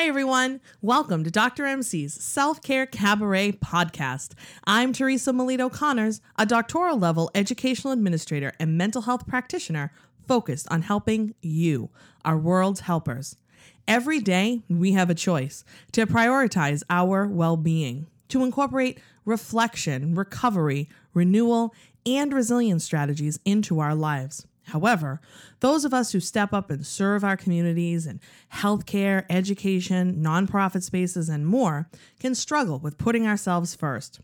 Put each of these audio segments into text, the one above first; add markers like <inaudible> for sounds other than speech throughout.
Hi, everyone. Welcome to Dr. MC's Self Care Cabaret podcast. I'm Teresa Melito Connors, a doctoral level educational administrator and mental health practitioner focused on helping you, our world's helpers. Every day, we have a choice to prioritize our well being, to incorporate reflection, recovery, renewal, and resilience strategies into our lives. However, those of us who step up and serve our communities in healthcare, education, nonprofit spaces, and more can struggle with putting ourselves first.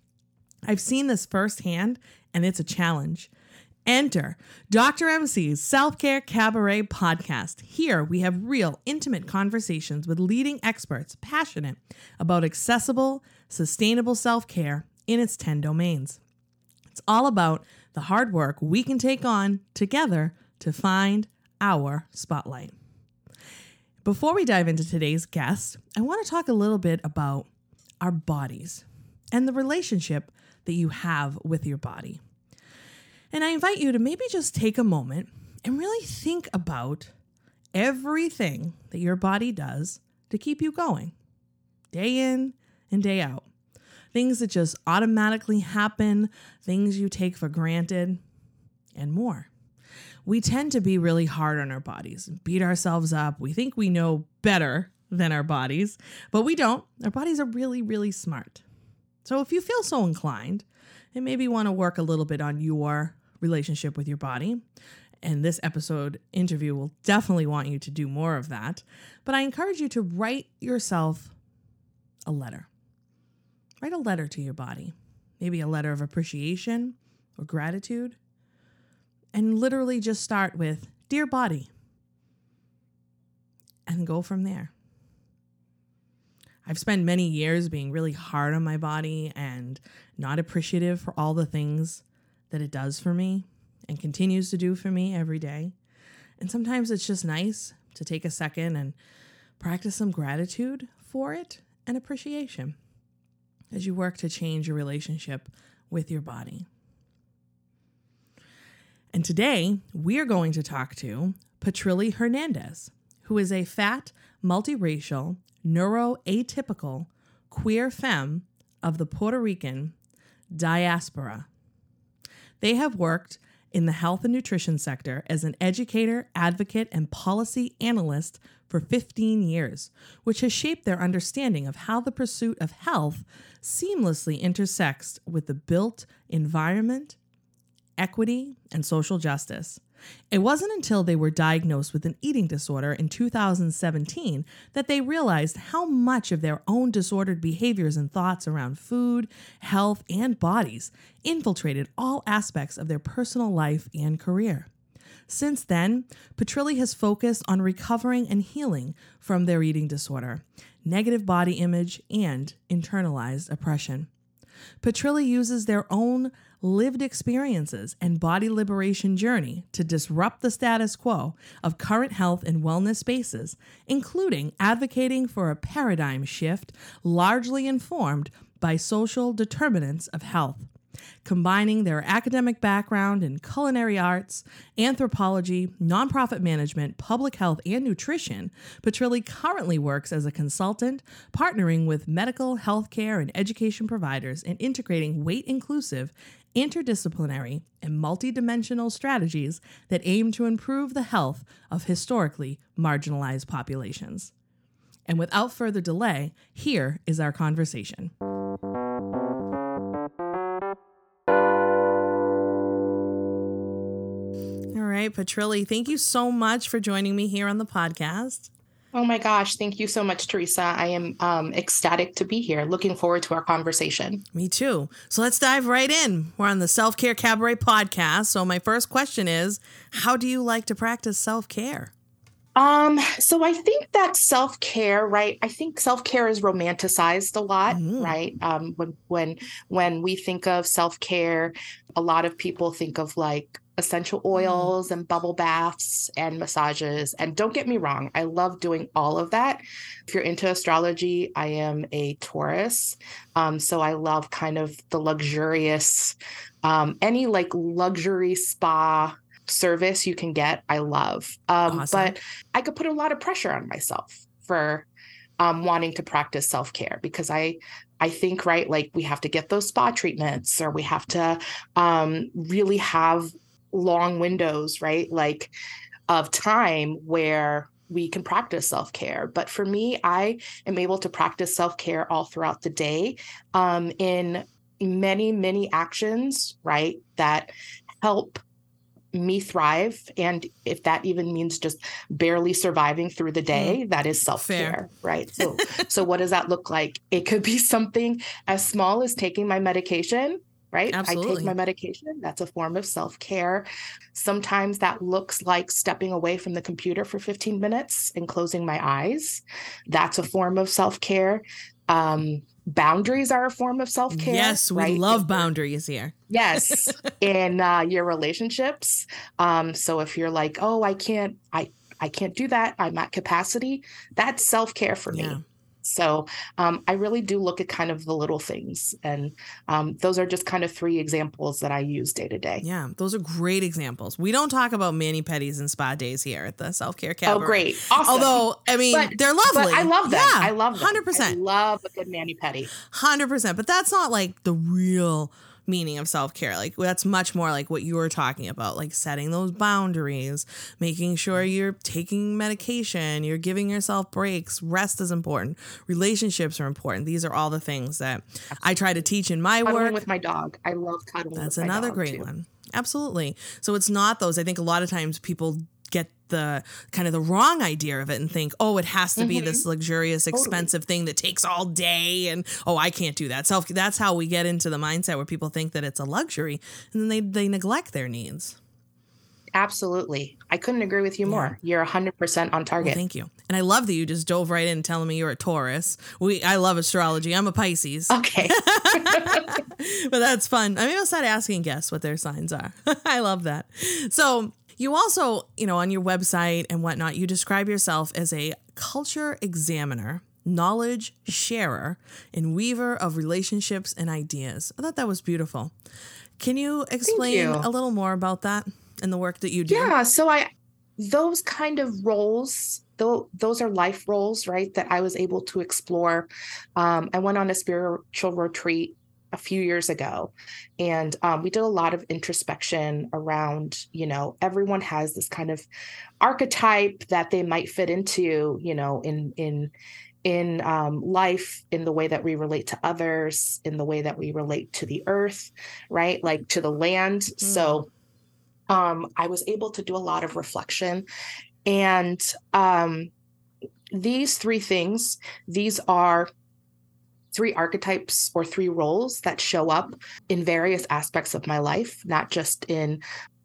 I've seen this firsthand, and it's a challenge. Enter Dr. MC's Self Care Cabaret podcast. Here we have real, intimate conversations with leading experts passionate about accessible, sustainable self care in its 10 domains. It's all about the hard work we can take on together to find our spotlight. Before we dive into today's guest, I want to talk a little bit about our bodies and the relationship that you have with your body. And I invite you to maybe just take a moment and really think about everything that your body does to keep you going, day in and day out. Things that just automatically happen, things you take for granted, and more we tend to be really hard on our bodies, beat ourselves up. We think we know better than our bodies, but we don't. Our bodies are really, really smart. So if you feel so inclined and maybe want to work a little bit on your relationship with your body, and this episode interview will definitely want you to do more of that, but I encourage you to write yourself a letter. Write a letter to your body, maybe a letter of appreciation or gratitude and literally just start with Dear Body and go from there. I've spent many years being really hard on my body and not appreciative for all the things that it does for me and continues to do for me every day. And sometimes it's just nice to take a second and practice some gratitude for it and appreciation as you work to change your relationship with your body. And today we are going to talk to Patrilie Hernandez, who is a fat, multiracial, neuroatypical, queer femme of the Puerto Rican diaspora. They have worked in the health and nutrition sector as an educator, advocate, and policy analyst for 15 years, which has shaped their understanding of how the pursuit of health seamlessly intersects with the built environment equity, and social justice. It wasn't until they were diagnosed with an eating disorder in 2017 that they realized how much of their own disordered behaviors and thoughts around food, health, and bodies infiltrated all aspects of their personal life and career. Since then, Patrilie has focused on recovering and healing from their eating disorder, negative body image, and internalized oppression. Patrilie uses their own lived experiences and body liberation journey to disrupt the status quo of current health and wellness spaces, including advocating for a paradigm shift largely informed by social determinants of health. Combining their academic background in culinary arts, anthropology, nonprofit management, public health, and nutrition, Patrilie currently works as a consultant, partnering with medical, healthcare, and education providers in integrating weight inclusive, interdisciplinary, and multidimensional strategies that aim to improve the health of historically marginalized populations. And without further delay, here is our conversation. All right, Patrilie, thank you so much for joining me here on the podcast. Oh my gosh, thank you so much, Teresa. I am um, ecstatic to be here. Looking forward to our conversation. Me too. So let's dive right in. We're on the Self Care Cabaret podcast. So, my first question is How do you like to practice self care? Um, so I think that self-care, right? I think self-care is romanticized a lot, mm. right? Um, when when when we think of self-care, a lot of people think of like essential mm. oils and bubble baths and massages. And don't get me wrong, I love doing all of that. If you're into astrology, I am a Taurus. Um, so I love kind of the luxurious, um, any like luxury spa service you can get, I love. Um, awesome. But I could put a lot of pressure on myself for um, wanting to practice self care because I I think right like we have to get those spa treatments or we have to um, really have long windows right like of time where we can practice self care. But for me, I am able to practice self care all throughout the day um, in many, many actions, right, that help me thrive. And if that even means just barely surviving through the day mm, that is self-care right? So <laughs> so what does that look like? It could be something as small as taking my medication right? Absolutely. I take my medication. That's a form of self care. Sometimes that looks like stepping away from the computer for 15 minutes and closing my eyes. That's a form of self care. Um, boundaries are a form of self care. Yes, we right? love boundaries here. Yes, <laughs> in uh, your relationships. Um, so if you're like, oh, I can't, I I can't do that. I'm at capacity. That's self care for yeah. me. So um, I really do look at kind of the little things. And um, those are just kind of three examples that I use day to day. Yeah, those are great examples. We don't talk about mani pedis and spa days here at the self care cabaret. Oh, great. Awesome. Although, I mean, but, they're lovely. I love them. Yeah, I love them. 100%. I love a good mani pedi. 100%. But that's not like the real meaning of self care. Like that's much more like what you were talking about, like setting those boundaries, making sure you're taking medication, you're giving yourself breaks. Rest is important. Relationships are important. These are all the things that I try to teach in my cuddling work. with my dog. I love cuddling. That's another great too. one. Absolutely. So it's not those. I think a lot of times people the kind of the wrong idea of it and think, oh, it has to mm-hmm. be this luxurious, expensive totally. thing that takes all day, and oh, I can't do that. Self. That's how we get into the mindset where people think that it's a luxury, and then they they neglect their needs. Absolutely. I couldn't agree with you yeah. more. You're 100% on target. Well, thank you. And I love that you just dove right in telling me you're a Taurus. We I love astrology. I'm a Pisces. Okay. <laughs> <laughs> but that's fun. I mean, I'll start asking guests what their signs are. <laughs> I love that. So, you also, you know, on your website and whatnot, you describe yourself as a culture examiner, knowledge sharer, and weaver of relationships and ideas. I thought that was beautiful. Can you explain you. a little more about that and the work that you do? Yeah. So I, those kind of roles though those are life roles right that i was able to explore um, i went on a spiritual retreat a few years ago. And um, we did a lot of introspection around you know everyone has this kind of archetype that they might fit into you know in in in um, life in the way that we relate to others in the way that we relate to the earth right? Like to the land. Mm. so um, i was able to do a lot of reflection. And um, these three things these are three archetypes or three roles that show up in various aspects of my life, not just in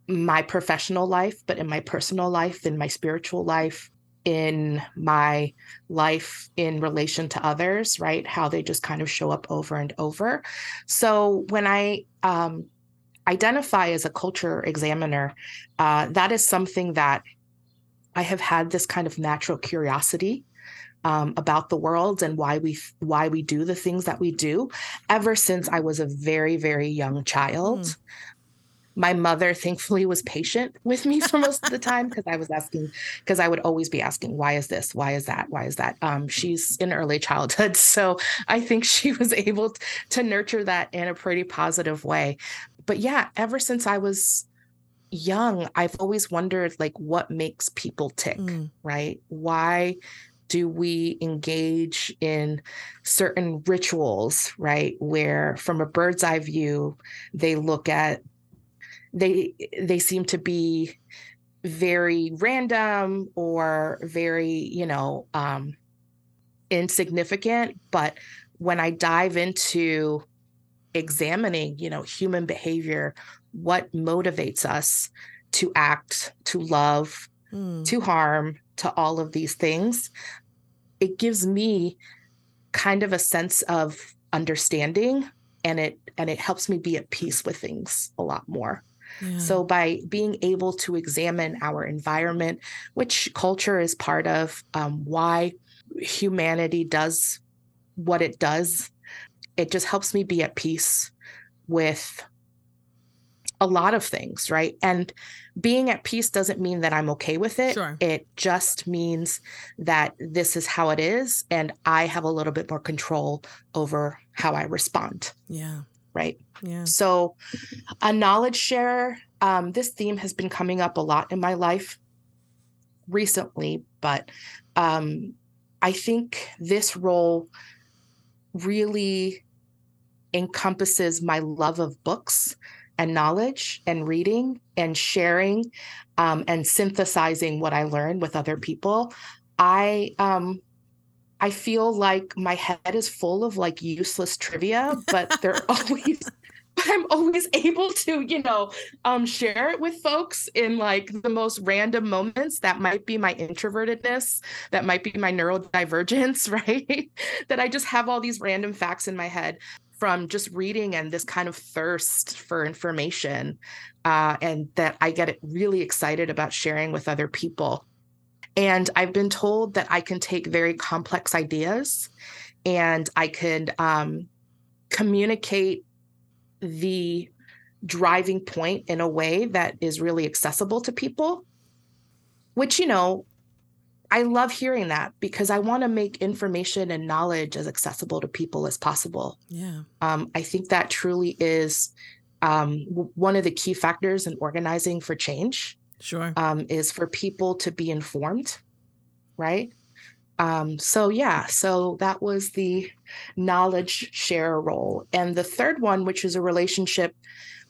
my professional life, but in my personal life, in my spiritual life, in my life in relation to others, right? How they just kind of show up over and over. So when I um, identify as a culture examiner, uh, that is something that I have had this kind of natural curiosity um, about the world and why we why we do the things that we do ever since I was a very very young child. Mm. My mother thankfully was patient with me for most of the time because I was asking because I would always be asking why is this why is that why is that um, she's in early childhood <laughs> so I think she was able to nurture that in a pretty positive way but yeah ever since I was young i've always wondered like what makes people tick mm. right why do we engage in certain rituals, right? Where from a bird's eye view, they look at they they seem to be very random or very, you know, um insignificant, but when I dive into examining, you know, human behavior, what motivates us to act, to love, mm. to harm, to all of these things, it gives me kind of a sense of understanding and it and it helps me be at peace with things a lot more. Yeah. So by being able to examine our environment, which culture is part of, um, why humanity does what it does, it just helps me be at peace with a lot of things, right? And being at peace doesn't mean that I'm okay with it. Sure. It just means that this is how it is. And I have a little bit more control over how I respond. Yeah. Right. Yeah. So, a knowledge share, um, this theme has been coming up a lot in my life recently, but um, I think this role really encompasses my love of books and knowledge and reading and sharing um, and synthesizing what I learn with other people. I um, I feel like my head is full of like useless trivia, but they're <laughs> always <laughs> I'm always able to, you know, um, share it with folks in like the most random moments. That might be my introvertedness, that might be my neurodivergence, <laughs> right? that I just have all these random facts in my head from just reading and this kind of thirst for information, uh, and that I get really excited about sharing with other people. And I've been told that I can take very complex ideas and I could um, communicate the driving point in a way that is really accessible to people, which, you know, I love hearing that because I want to make information and knowledge as accessible to people as possible. Yeah. Um, I think that truly is um, one of the key factors in organizing for change. Sure. Um, is for people to be informed, right? Um, so yeah, so that was the knowledge share role. And the third one, which is a relationship,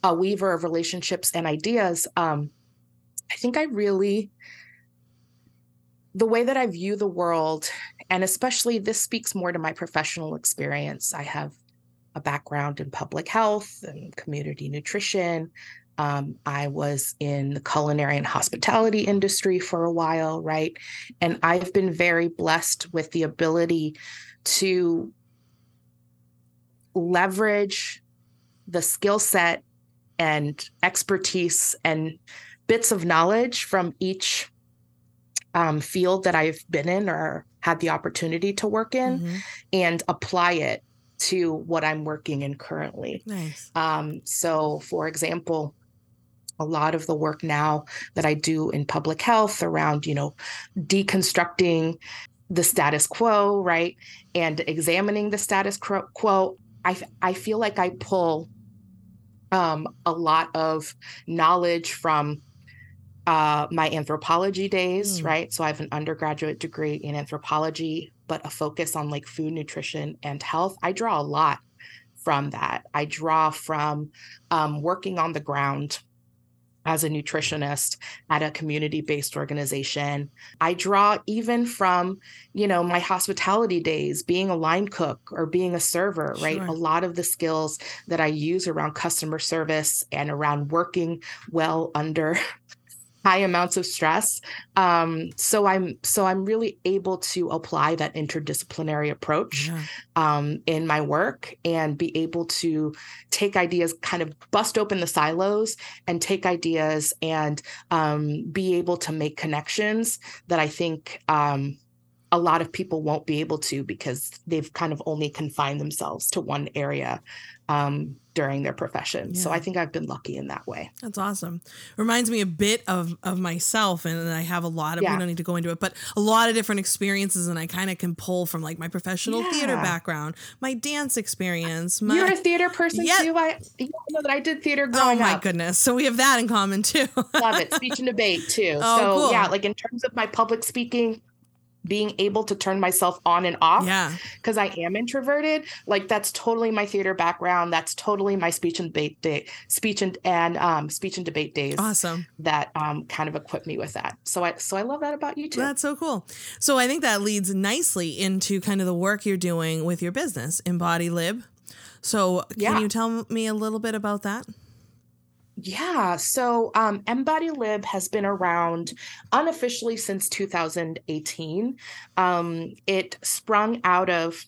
a weaver of relationships and ideas, um, I think I really the way that I view the world, and especially this speaks more to my professional experience. I have a background in public health and community nutrition. Um, I was in the culinary and hospitality industry for a while, right? And I've been very blessed with the ability to leverage the skill set and expertise and bits of knowledge from each um, field that I've been in or had the opportunity to work in mm-hmm. and apply it to what I'm working in currently. Nice. Um, so, for example, a lot of the work now that I do in public health around, you know, deconstructing the status quo, right? And examining the status quo, I, I feel like I pull um, a lot of knowledge from uh, my anthropology days, mm. right? So I have an undergraduate degree in anthropology, but a focus on like food, nutrition, and health. I draw a lot from that. I draw from um, working on the ground as a nutritionist at a community-based organization. I draw even from, you know, my hospitality days, being a line cook or being a server, sure. right? A lot of the skills that I use around customer service and around working well under <laughs> high amounts of stress um, so i'm so i'm really able to apply that interdisciplinary approach yeah. um, in my work and be able to take ideas kind of bust open the silos and take ideas and um, be able to make connections that i think um, a lot of people won't be able to because they've kind of only confined themselves to one area um, during their profession. Yeah. So I think I've been lucky in that way. That's awesome. Reminds me a bit of of myself, and I have a lot of. Yeah. We don't need to go into it, but a lot of different experiences, and I kind of can pull from like my professional yeah. theater background, my dance experience. My, You're a theater person yeah. too. I you know that I did theater oh growing up. Oh my up. goodness! So we have that in common too. Love it. Speech and debate too. <laughs> Oh, so cool. yeah, like in terms of my public speaking being able to turn myself on and off yeah. because i am introverted like that's totally my theater background. That's totally my speech and debate day speech and and um speech and debate days awesome. that um kind of equipped me with that. So i so i love that about you too. That's so cool. So i think that leads nicely into kind of the work you're doing with your business embody lib. So can yeah. you tell me a little bit about that yeah, so um, Embody Lib has been around unofficially since 2018. Um, it sprung out of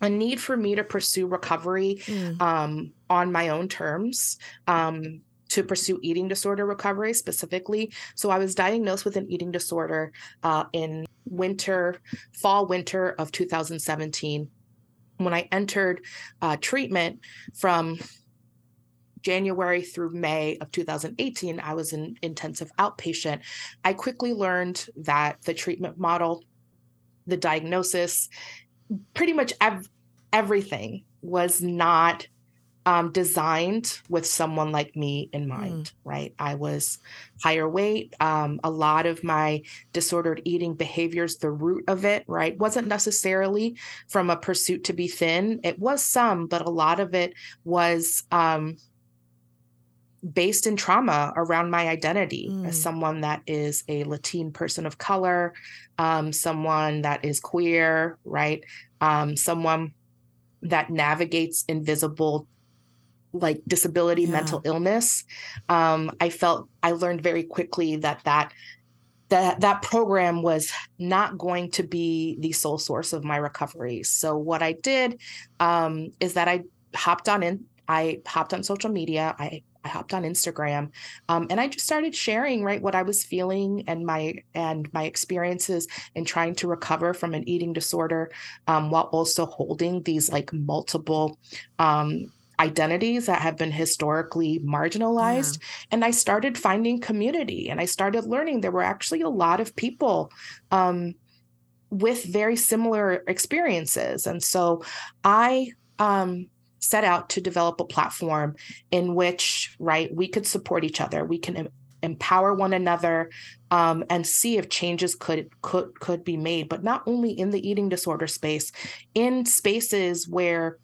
a need for me to pursue recovery mm. um, on my own terms. Um, to pursue eating disorder recovery specifically. So I was diagnosed with an eating disorder uh, in winter, fall, winter of 2017. When I entered uh, treatment from January through May of 2018, I was an intensive outpatient. I quickly learned that the treatment model, the diagnosis, pretty much ev- everything was not um, designed with someone like me in mind, mm. right? I was higher weight. Um, a lot of my disordered eating behaviors, the root of it, right, wasn't necessarily from a pursuit to be thin. It was some, but a lot of it was um, based in trauma around my identity mm. as someone that is a Latin person of color, um, someone that is queer, right? Um, someone that navigates invisible like disability, yeah. mental illness. Um, I felt I learned very quickly that that that that program was not going to be the sole source of my recovery. So what I did um, is that I hopped on in. I hopped on social media. I I hopped on Instagram, um, and I just started sharing right what I was feeling and my and my experiences in trying to recover from an eating disorder, um, while also holding these like multiple um, identities that have been historically marginalized. Yeah. And I started finding community and I started learning there were actually a lot of people um, with very similar experiences. And so I um, set out to develop a platform in which, right, we could support each other. We can empower one another um, and see if changes could could could be made but not only in the eating disorder space in spaces where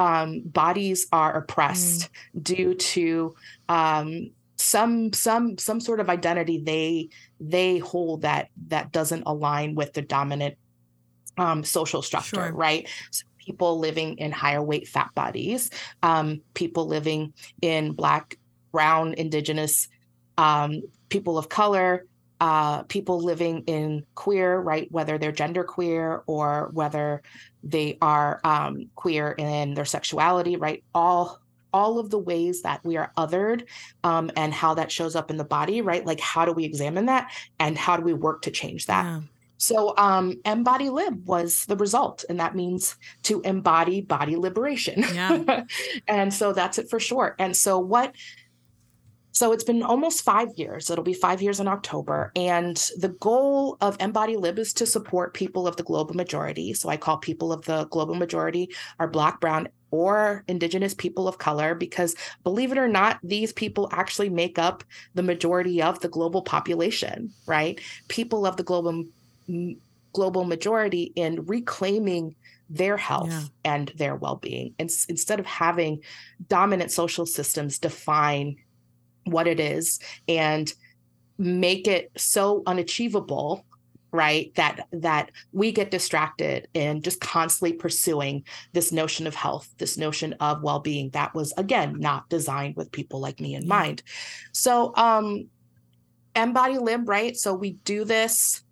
um, bodies are oppressed mm. due to um, some some some sort of identity they they hold that that doesn't align with the dominant um, social structure, sure. right? So people living in higher weight fat bodies, um, people living in black, brown, indigenous, um, people of color, uh, people living in queer, right? Whether they're gender queer or whether they are um, queer in their sexuality, right? All all of the ways that we are othered um, and how that shows up in the body, right? Like how do we examine that and how do we work to change that? Yeah. So um, embody lib was the result, and that means to embody body liberation. Yeah. <laughs> and so that's it for short. And so what so it's been almost five years. It'll be five years in October. And the goal of Embody Lib is to support people of the global majority. So I call people of the global majority are Black, Brown, or Indigenous people of color, because believe it or not, these people actually make up the majority of the global population, right? People of the global global majority in reclaiming their health yeah. and their well-being and instead of having dominant social systems define what it is and make it so unachievable right that that we get distracted in just constantly pursuing this notion of health this notion of well-being that was again not designed with people like me in yeah. mind so um embody lib right so we do this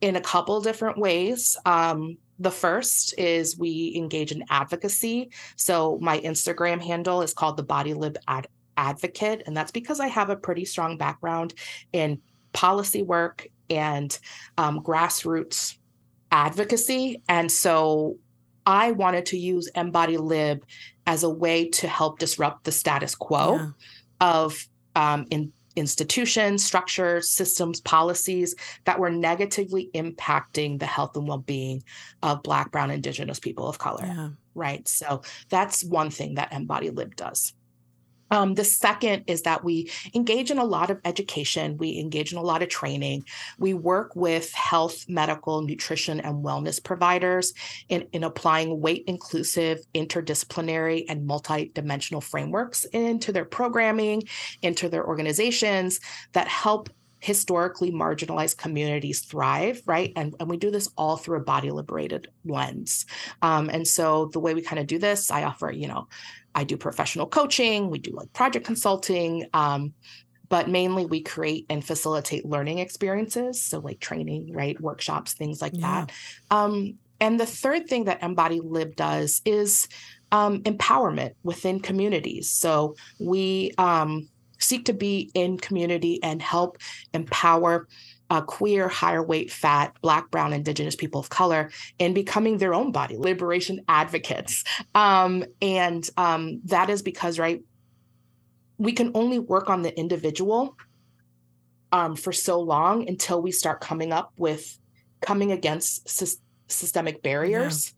in a couple different ways um the first is we engage in advocacy. So my Instagram handle is called the Body Lib Ad- advocate. And that's because I have a pretty strong background in policy work and um, grassroots advocacy. And so I wanted to use Embody Lib as a way to help disrupt the status quo yeah. of um, in institutions, structures, systems, policies that were negatively impacting the health and well-being of Black, Brown, Indigenous people of color. Yeah. Right. So that's one thing that Embody Lib does. Um, the second is that we engage in a lot of education, we engage in a lot of training. We work with health, medical, nutrition, and wellness providers in, in applying weight inclusive, interdisciplinary, and multidimensional frameworks into their programming, into their organizations that help historically marginalized communities thrive, right? And, and we do this all through a body liberated lens. Um, and so the way we kind of do this, I offer, you know, I do professional coaching, we do like project consulting. Um, but mainly we create and facilitate learning experiences. So, like training, right? Workshops, things like yeah. that. Um, and the third thing that Embody Lib does is um, empowerment within communities. So, we um, seek to be in community and help empower uh, queer, higher weight, fat, Black, Brown, Indigenous people of color in becoming their own body liberation advocates. Um, and um, that is because, right, we can only work on the individual um, for so long until we start coming up with coming against sy- systemic barriers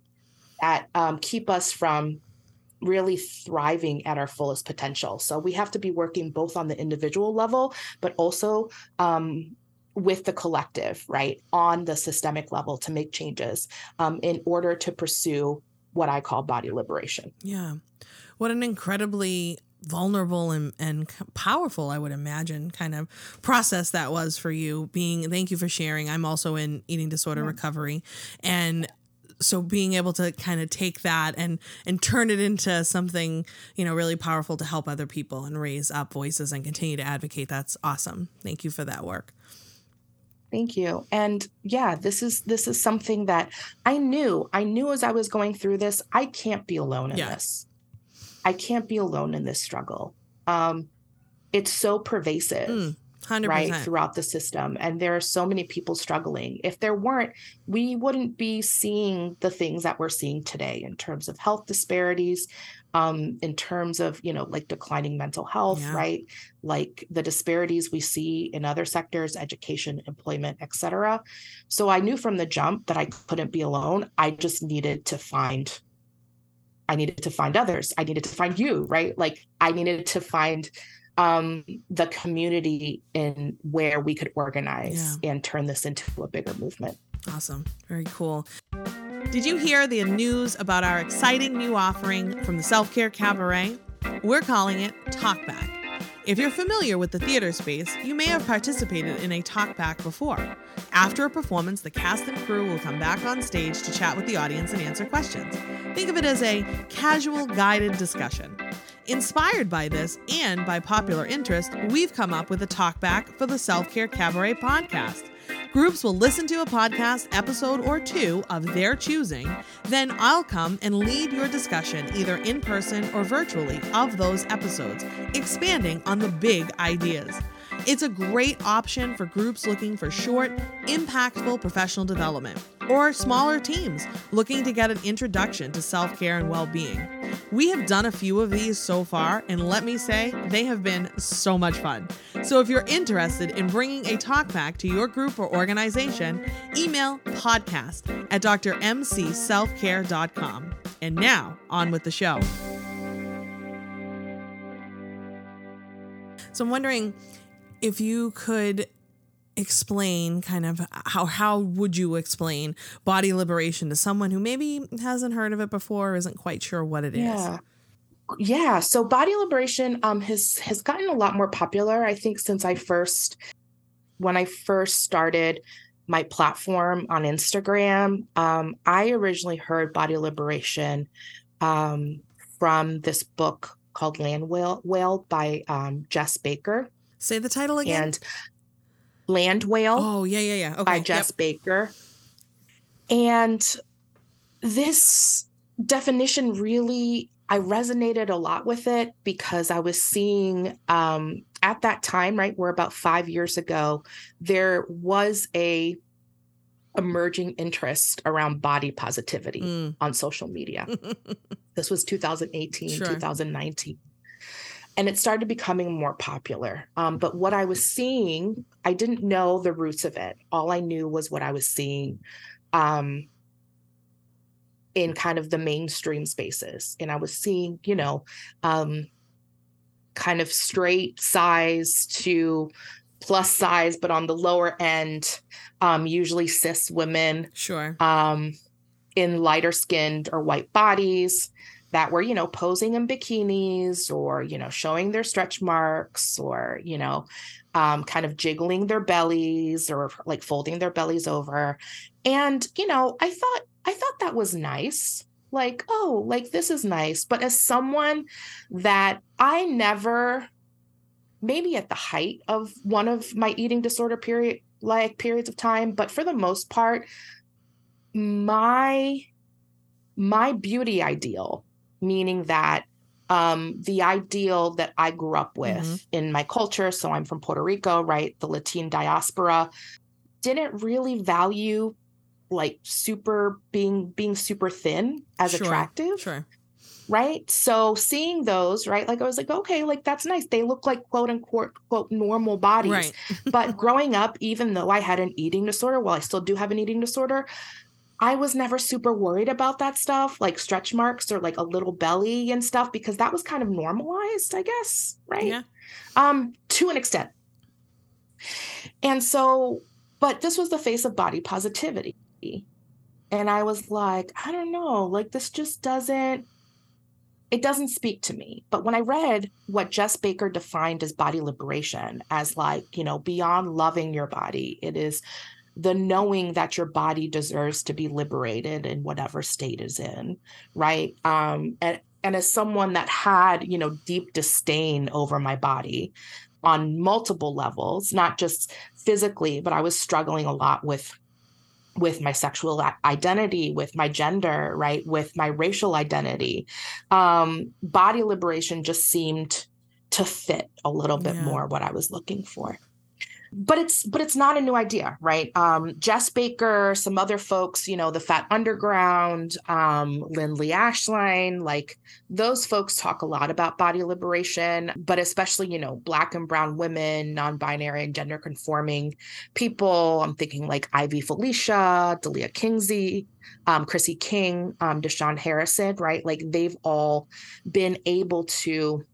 yeah. that um, keep us from really thriving at our fullest potential. So we have to be working both on the individual level, but also um, with the collective, right, on the systemic level to make changes um, in order to pursue what I call body liberation. Yeah. What an incredibly vulnerable and, and powerful i would imagine kind of process that was for you being thank you for sharing i'm also in eating disorder yeah. recovery and so being able to kind of take that and and turn it into something you know really powerful to help other people and raise up voices and continue to advocate that's awesome thank you for that work thank you and yeah this is this is something that i knew i knew as i was going through this i can't be alone in yeah. this i can't be alone in this struggle um it's so pervasive mm. 100%. right throughout the system and there are so many people struggling. If there weren't we wouldn't be seeing the things that we're seeing today in terms of health disparities um, in terms of you know like declining mental health yeah. right? Like the disparities we see in other sectors education employment etc so i knew from the jump that i couldn't be alone. I just needed to find i needed to find others. I needed to find you right? Like i needed to find um, the community in where we could organize yeah. and turn this into a bigger movement. Awesome. Very cool. Did you hear the news about our exciting new offering from the Self Care Cabaret? We're calling it Talkback. If you're familiar with the theater space, you may have participated in a talkback before. After a performance, the cast and crew will come back on stage to chat with the audience and answer questions. Think of it as a casual guided discussion. Inspired by this and by popular interest, we've come up with a talkback for the Self Care Cabaret podcast. Groups will listen to a podcast episode or two of their choosing. Then I'll come and lead your discussion, either in person or virtually, of those episodes, expanding on the big ideas. It's a great option for groups looking for short, impactful professional development or smaller teams looking to get an introduction to self care and well being. We have done a few of these so far, and let me say, they have been so much fun. So if you're interested in bringing a talkback to your group or organization, email podcast at drmcselfcare.com. And now, on with the show. So I'm wondering if you could explain kind of how how would you explain body liberation to someone who maybe hasn't heard of it before or isn't quite sure what it yeah. is? yeah. So body liberation um has has gotten a lot more popular, I think, since I first when I first started my platform on Instagram. Um, I originally heard body liberation um, from this book called Land Whale, Whale by um, Jes Baker. Say the title again. And Land Whale. Oh, yeah, yeah, yeah. Okay. By Jes yep. Baker. And this definition really, I resonated a lot with it because I was seeing um, at that time, right, we're about five years ago, there was a emerging interest around body positivity mm. on social media. <laughs> this was 2018, sure. 2019 and it started becoming more popular. Um, but what I was seeing, I didn't know the roots of it. All I knew was what I was seeing um, in kind of the mainstream spaces. And I was seeing, you know, um, kind of straight size to plus size, but on the lower end, um, usually cis women. Sure. Um, in lighter skinned or white bodies that were, you know, posing in bikinis or, you know, showing their stretch marks or, you know, um, kind of jiggling their bellies or like folding their bellies over. And, you know, I thought, I thought that was nice. Like, oh, like this is nice. But as someone that I never, maybe at the height of one of my eating disorder period, like periods of time, but for the most part, my my beauty ideal meaning that um, the ideal that I grew up with mm-hmm. in my culture, so I'm from Puerto Rico, right? The Latin diaspora didn't really value like super being being super thin as sure, attractive. Sure. right? So seeing those, right? Like I was like, okay, like that's nice. They look like quote unquote quote normal bodies. Right. <laughs> but growing up, even though I had an eating disorder, well, I still do have an eating disorder, I was never super worried about that stuff, like stretch marks or like a little belly and stuff, because that was kind of normalized, I guess, right? Yeah. Um, to an extent. And so, but this was the face of body positivity. And I was like, I don't know, like this just doesn't it doesn't speak to me. But when I read what Jes Baker defined as body liberation, as like, you know, beyond loving your body, it is the knowing that your body deserves to be liberated in whatever state is in, right? Um, and and as someone that had, you know, deep disdain over my body on multiple levels, not just physically, but I was struggling a lot with with my sexual identity, with my gender, right, with my racial identity. Um, body liberation just seemed to fit a little bit yeah. more what I was looking for but it's but it's not a new idea right? Um, jes baker some other folks you know the fat underground um, lindley ashline like those folks talk a lot about body liberation but especially you know black and brown women non-binary and gender conforming people. I'm thinking like ivy felicia dalia kingsley um, chrissy king um, Da'Shaun harrison right? Like they've all been able to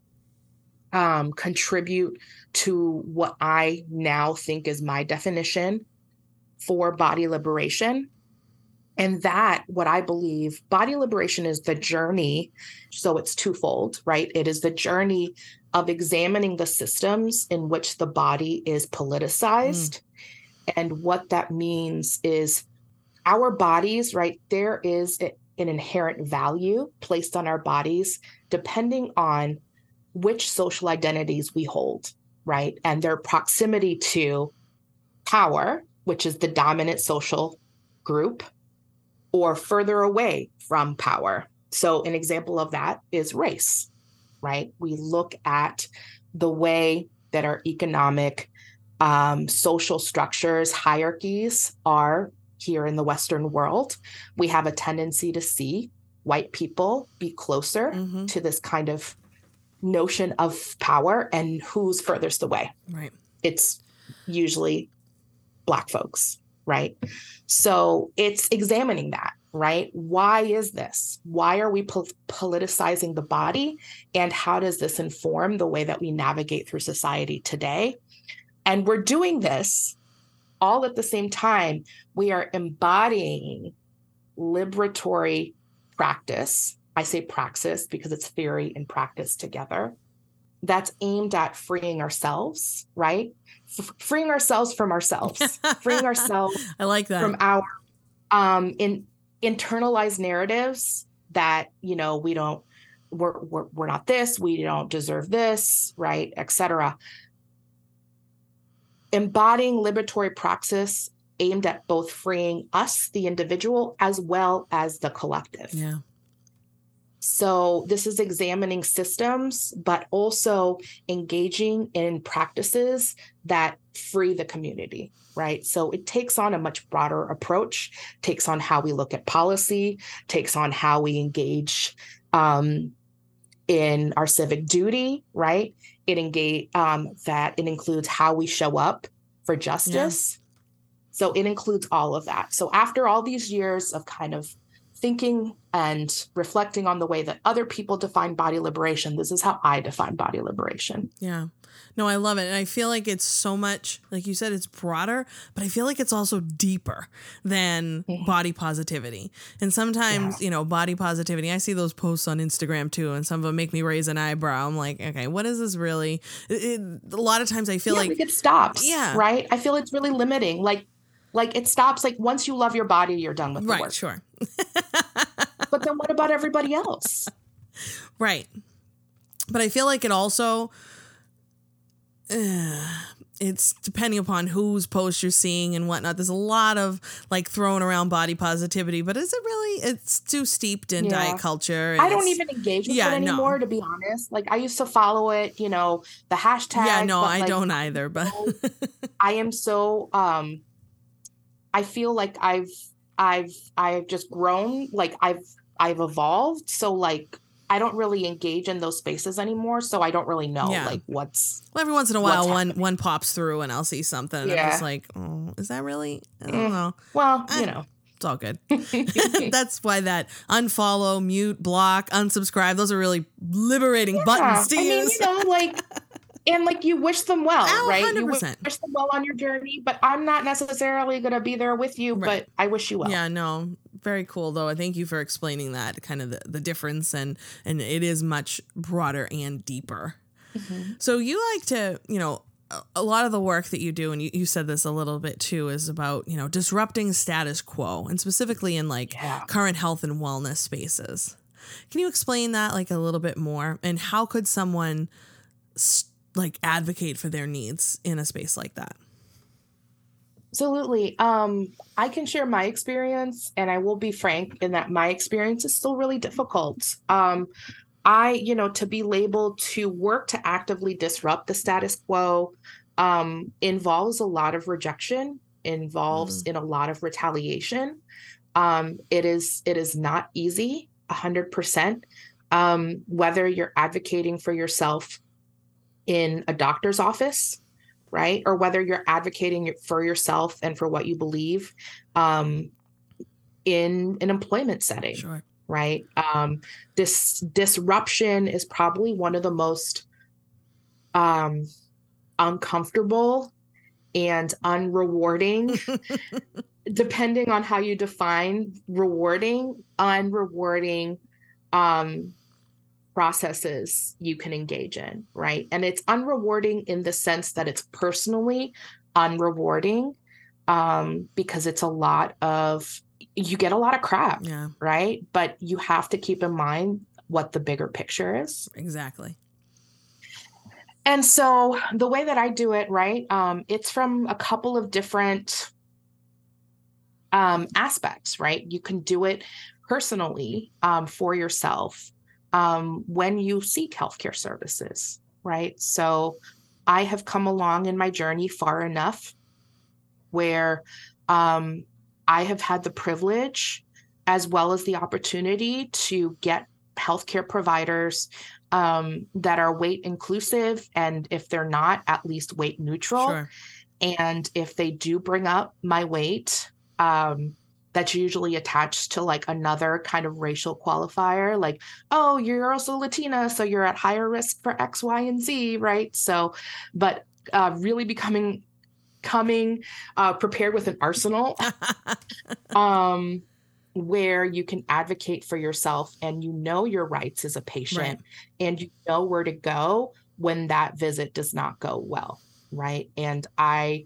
um, contribute to what I now think is my definition for body liberation. And that, what I believe, body liberation is the journey. So it's twofold, right? It is the journey of examining the systems in which the body is politicized. Mm. And what that means is our bodies, right? There is an inherent value placed on our bodies depending on which social identities we hold right? And their proximity to power, which is the dominant social group, or further away from power. So, an example of that is race, right? We look at the way that our economic, um, social structures, hierarchies are here in the Western world. We have a tendency to see white people be closer mm-hmm. to this kind of notion of power and who's furthest away. Right. It's usually black folks, right? So it's examining that, right? Why is this? Why are we po- politicizing the body? And how does this inform the way that we navigate through society today? And we're doing this all at the same time. We are embodying liberatory practice I say praxis because it's theory and practice together. That's aimed at freeing ourselves, right? F- freeing ourselves from ourselves, <laughs> freeing ourselves. I like that from our um, in internalized narratives that you know we don't we're, we're we're not this we don't deserve this right etc embodying liberatory praxis aimed at both freeing us the individual as well as the collective yeah so, this is examining systems, but also engaging in practices that free the community, right? So, it takes on a much broader approach, takes on how we look at policy, takes on how we engage um, in our civic duty, right? It engage um, that it includes how we show up for justice. Yeah. So it includes all of that. So after all these years of kind of thinking and reflecting on the way that other people define body liberation. This is how I define body liberation. Yeah. No, I love it. And I feel like it's so much, like you said, it's broader, but I feel like it's also deeper than mm-hmm. body positivity. And sometimes, yeah. you know, body positivity, I see those posts on Instagram too, and some of them make me raise an eyebrow. I'm like, okay, what is this really? It, it, a lot of times I feel yeah, like it stops. Yeah. Right. I feel it's really limiting. Like, like it stops like once you love your body, you're done with the right, work. Sure. <laughs> <laughs> but then what about everybody else? Right. But I feel like it also uh, it's depending upon whose post you're seeing and whatnot. There's a lot of like throwing around body positivity, but is it really? It's too steeped in yeah. diet culture. I don't even engage with yeah, it anymore, no. to be honest. Like I used to follow it, you know, the hashtag. Yeah, no, I like, don't either. But I am so um I feel like I've I've I've just grown, like I've I've evolved. So like I don't really engage in those spaces anymore, so I don't really know Yeah. like what's Well, every once in a while, one happening? one pops through, and I'll see something, and I'm Yeah. just like, oh, is that really? I don't Eh. know. well, I- you know. It's all good. <laughs> <laughs> That's why that unfollow, mute, block, unsubscribe, those are really liberating buttons to I mean, use. you know, like, <laughs> and like you wish them well, Oh, right? You wish, 100%. them well on your journey, but I'm not necessarily going to be there with you, Right. but I wish you well. Yeah, no, very cool though. I thank you for explaining that kind of the, the difference and and it is much broader and deeper. Mhm. So you like to, you know, a- lot of the work that you do, and you, you said this a little bit too, is about, you know, disrupting status quo and specifically in like Yeah. current health and wellness spaces. Can you explain that like a little bit more? And how could someone like advocate for their needs in a space like that? Absolutely. Um, I can share my experience, and I will be frank in that my experience is still really difficult. Um, I, you know, to be labeled to work to actively disrupt the status quo um, involves a lot of rejection, involves in a lot of retaliation. Um, it is it is not easy, a hundred percent. Um, whether you're advocating for yourself in a doctor's office right? Or whether you're advocating for yourself and for what you believe um, in an employment setting, Sure. right? Um, this disruption is probably one of the most um, uncomfortable and unrewarding, <laughs> depending on how you define rewarding, unrewarding um, processes you can engage in, right? And it's unrewarding in the sense that it's personally unrewarding um, because it's a lot of, you get a lot of crap, Yeah, right? But you have to keep in mind what the bigger picture is. exactly. And so the way that I do it, right, um, it's from a couple of different um, aspects, right? You can do it personally um, for yourself um, when you seek healthcare services, right? So I have come along in my journey far enough where um, I have had the privilege as well as the opportunity to get healthcare providers um, that are weight inclusive. And if they're not, at least weight neutral. Sure. And if they do bring up my weight, um, that's usually attached to like another kind of racial qualifier, like, oh, you're also Latina, so you're at higher risk for X, Y, and Z, right? So, but uh, really becoming coming uh, prepared with an arsenal <laughs> um, where you can advocate for yourself and you know your rights as a patient Right. and you know where to go when that visit does not go well right and i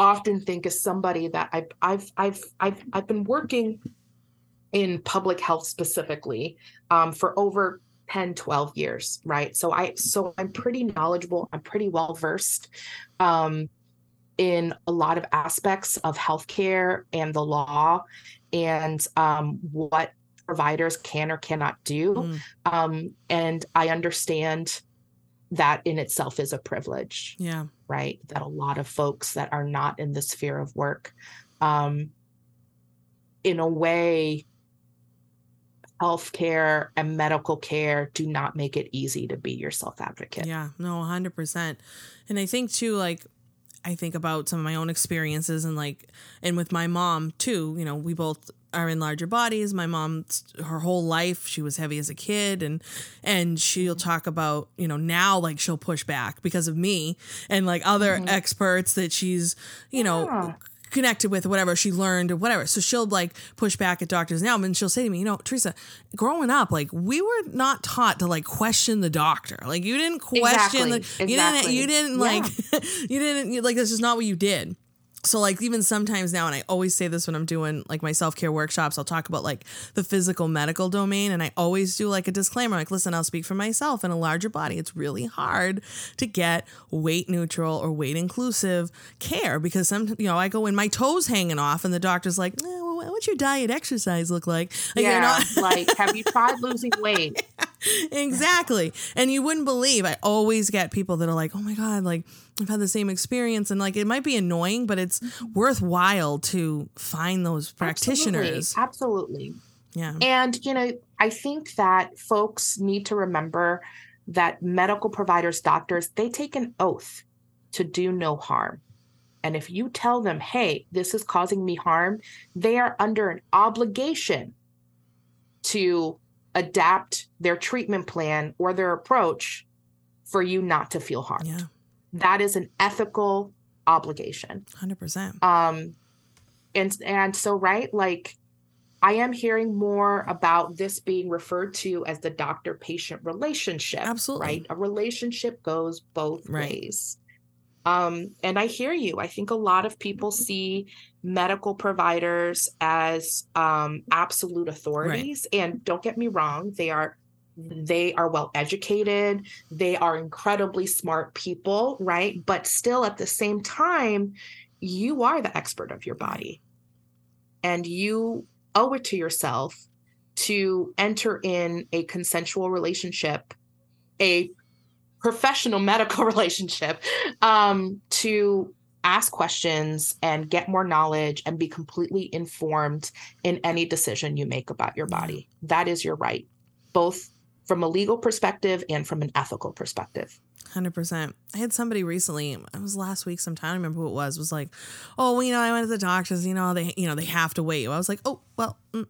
often think as somebody that i've i've i've i've, I've been working in public health specifically um, for over 10 12 years right? So i so i'm pretty knowledgeable i'm pretty well versed um, in a lot of aspects of healthcare and the law and um, what providers can or cannot do. Mm, um, and i understand that in itself is a privilege yeah. right that a lot of folks that are not in the sphere of work um, in a way healthcare and medical care do not make it easy to be your self advocate Yeah, no, 100%. And I think too, like, I think about some of my own experiences and like, and with my mom too, you know, we both are in larger bodies. My mom, her whole life, she was heavy as a kid and, and she'll talk about, you know, now like she'll push back because of me and like other Mhm. experts that she's, you know, Yeah. Connected with whatever she learned or whatever. So she'll like push back at doctors now and she'll say to me, you know, Teresa, growing up, like we were not taught to like question the doctor. Like you didn't question Exactly, the you didn't you didn't like <laughs> you didn't you, like this is not what you did. So like even sometimes now and I always say this when I'm doing like my self-care workshops, I'll talk about like the physical medical domain and I always do like a disclaimer like listen, I'll speak for myself in a larger body. It's really hard to get weight neutral or weight inclusive care because some you know, I go in my toes hanging off and the doctor's like, eh, well, what's your diet exercise look like? Like, yeah not- like have you tried losing weight <laughs> exactly. And you wouldn't believe. I always get people that are like, "Oh my god, like I've had the same experience," and like it might be annoying, but it's mm-hmm. worthwhile to find those practitioners. absolutely, absolutely. Yeah. And, you know, I think that folks need to remember that medical providers, doctors, they take an oath to do no harm. And if you tell them, hey, this is causing me harm, they are under an obligation to adapt their treatment plan or their approach for you not to feel harmed. Yeah. That is an ethical obligation. 100%. Um and and so right like I am hearing more about this being referred to as the doctor patient relationship. Absolutely. Right? A relationship goes both Right. ways. Um, and I hear you. I think a lot of people see medical providers as um, absolute authorities. And don't get me wrong, they are they are well educated. They are incredibly smart people right? But still at the same time you are the expert of your body. And you owe it to yourself to enter in a consensual relationship a professional medical <laughs> relationship um, to ask questions and get more knowledge and be completely informed in any decision you make about your body that is your right both from a legal perspective and from an ethical perspective. Hundred percent. I had somebody recently. It was last week. Sometime. I don't remember who it was. Was like, oh, well, you know, I went to the doctors. You know, they, you know, they have to wait. I was like, oh, well, mm.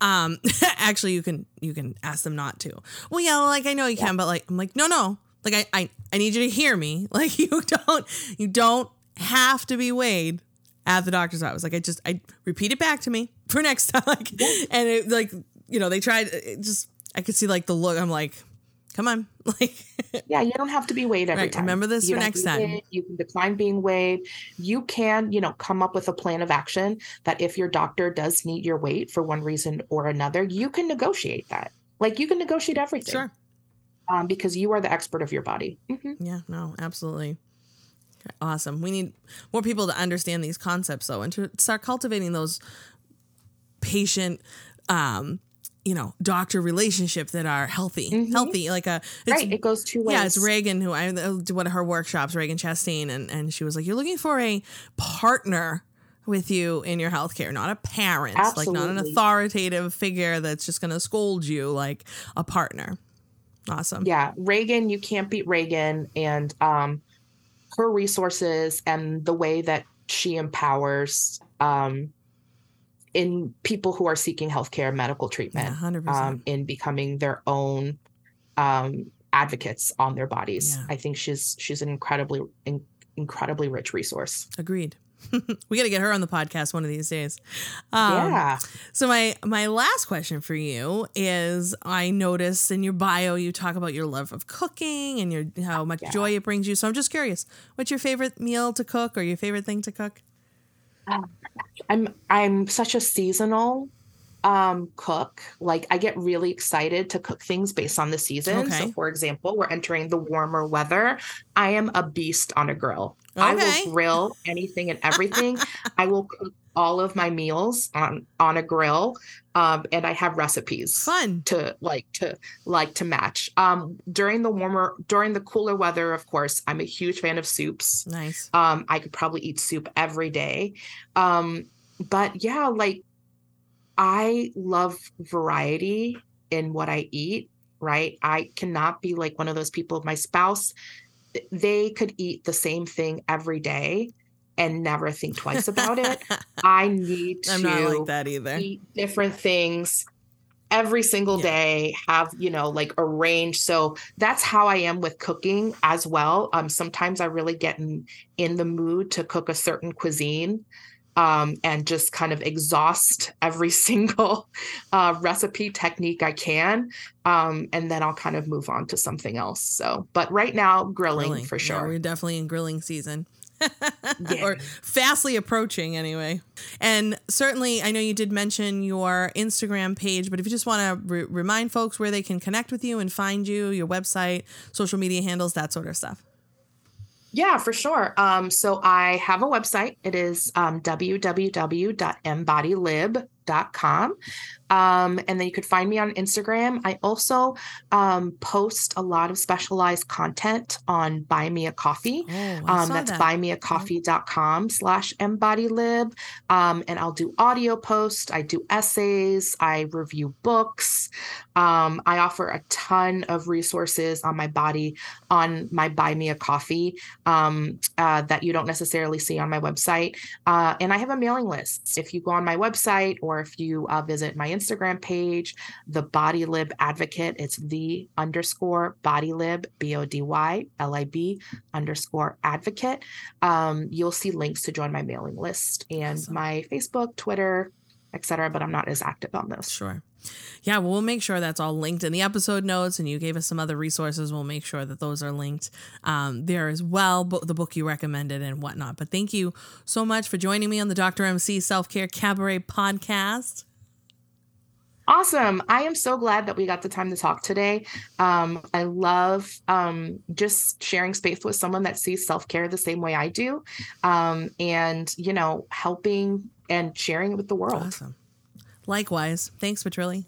um, <laughs> actually, you can, you can ask them not to. Well, yeah, like I know you can, but like, I'm like, no, no, like I, I, I need you to hear me. <laughs> Like you don't, you don't have to be weighed at the doctor's office. Like I just, I repeat it back to me for next time. <laughs> Like, and it, like, you know, they tried. It just, I could see like the look. I'm like, come on, <laughs> like. Yeah, you don't have to be weighed every Right, time. remember this You for next time. weighed, You can decline being weighed. You can, you know, come up with a plan of action that if your doctor does need your weight for one reason or another, you can negotiate that. Like you can negotiate everything. Sure. Um, because you are the expert of your body. Mhm. Yeah, no, absolutely. Awesome. We need more people to understand these concepts though and to start cultivating those patient um you know, doctor relationship that are healthy. Mhm. Healthy like a it's Right. It goes two ways. yeah, it's Ragen who I uh, did one of her workshops, Ragen Chastain, and, and she was like, You're looking for a partner with you in your healthcare, not a parent, like not an authoritative figure that's just gonna scold you, like a partner. Awesome. yeah ragen you can't beat ragen and um her resources and the way that she empowers um in people who are seeking healthcare medical treatment percent. um in becoming their own um advocates on their bodies Yeah. i think she's she's an incredibly in, incredibly rich resource Agreed. <laughs> we got to get her on the podcast one of these days. Um, yeah So my my last question for you is: I notice in your bio you talk about your love of cooking and your how much Yeah. joy it brings you. So I'm just curious, what's your favorite meal to cook or your favorite thing to cook? I'm I'm such a seasonal um cook. Like I get really excited to cook things based on the season. Okay. So for example, we're entering the warmer weather. I am a beast on a grill. I will grill anything and everything. I will cook all of my meals on on a grill. Um and I have recipes Fun. to like to like to match. Um during the warmer during the cooler weather, of course, I'm a huge fan of soups. Nice. Um, I could probably eat soup every day. Um, but yeah, like I love variety in what I eat, right? I cannot be like one of those people. My spouse, they could eat the same thing every day and never think twice about it. <laughs> I need to I'm not like that either. eat different things every single Yeah. day have you know like a range so that's how i am with cooking as well um sometimes i really get in in the mood to cook a certain cuisine um and just kind of exhaust every <laughs> single uh recipe technique i can um and then i'll kind of move on to something else so but right now grilling, Grilling. for Yeah, sure we're definitely in grilling season. <laughs> Yeah. or fastly approaching anyway. And certainly, I know you did mention your Instagram page, but if you just want to re- remind folks where they can connect with you and find you, your website, social media handles, that sort of stuff. Yeah, for sure. Um, so I have a website. It is um, Um, and then you could find me on Instagram. I also um, post a lot of specialized content on Buy Me a Coffee. Oh, um, that's that. buymeacoffee.com slash embodylib. Um, and I'll do audio posts, I do essays, I review books. Um, I offer a ton of resources on my body on my Buy Me a Coffee um, uh, that you don't necessarily see on my website. Uh, and I have a mailing list. If you go on my website or if you uh, visit my Instagram page, the Body Lib Advocate, it's the underscore Body Lib, B O D Y L I B underscore advocate. Um, you'll see links to join my mailing list and Awesome. my Facebook, Twitter, etc. But I'm not as active on those. Sure. Yeah, well, we'll make sure that's all linked in the episode notes, and you gave us some other resources. We'll make sure that those are linked um, there as well, bo- the book you recommended and whatnot. But thank you so much for joining me on the Dr. MC Self Care Cabaret podcast. Awesome. I am so glad that we got the time to talk today. Um, I love um, just sharing space with someone that sees self care the same way I do um, and, you know, helping and sharing it with the world. Awesome. Likewise. Thanks, Patrilie.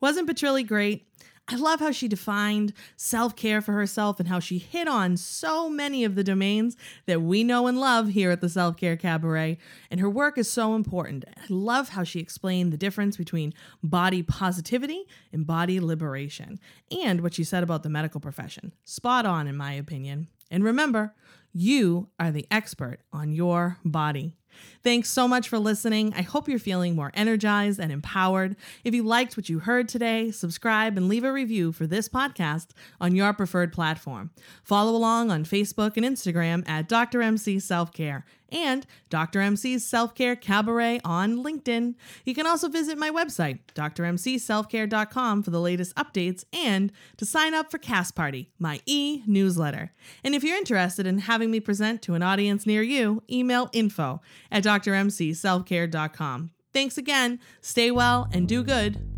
Wasn't Patrilie great? I love how she defined self care for herself and how she hit on so many of the domains that we know and love here at the Self Care Cabaret. And her work is so important. I love how she explained the difference between body positivity and body liberation, and what she said about the medical profession. Spot on, in my opinion. And remember, you are the expert on your body. Thanks so much for listening. I hope you're feeling more energized and empowered. If you liked what you heard today, subscribe and leave a review for this podcast on your preferred platform. Follow along on Facebook and Instagram at Dr. MC Self Care and Dr. MC's Self Care Cabaret on LinkedIn. You can also visit my website, drmcselfcare.com, for the latest updates and to sign up for Cast Party, my e newsletter. And if you're interested in having me present to an audience near you, email info at drmcselfcare.com. Thanks again. Stay well and do good.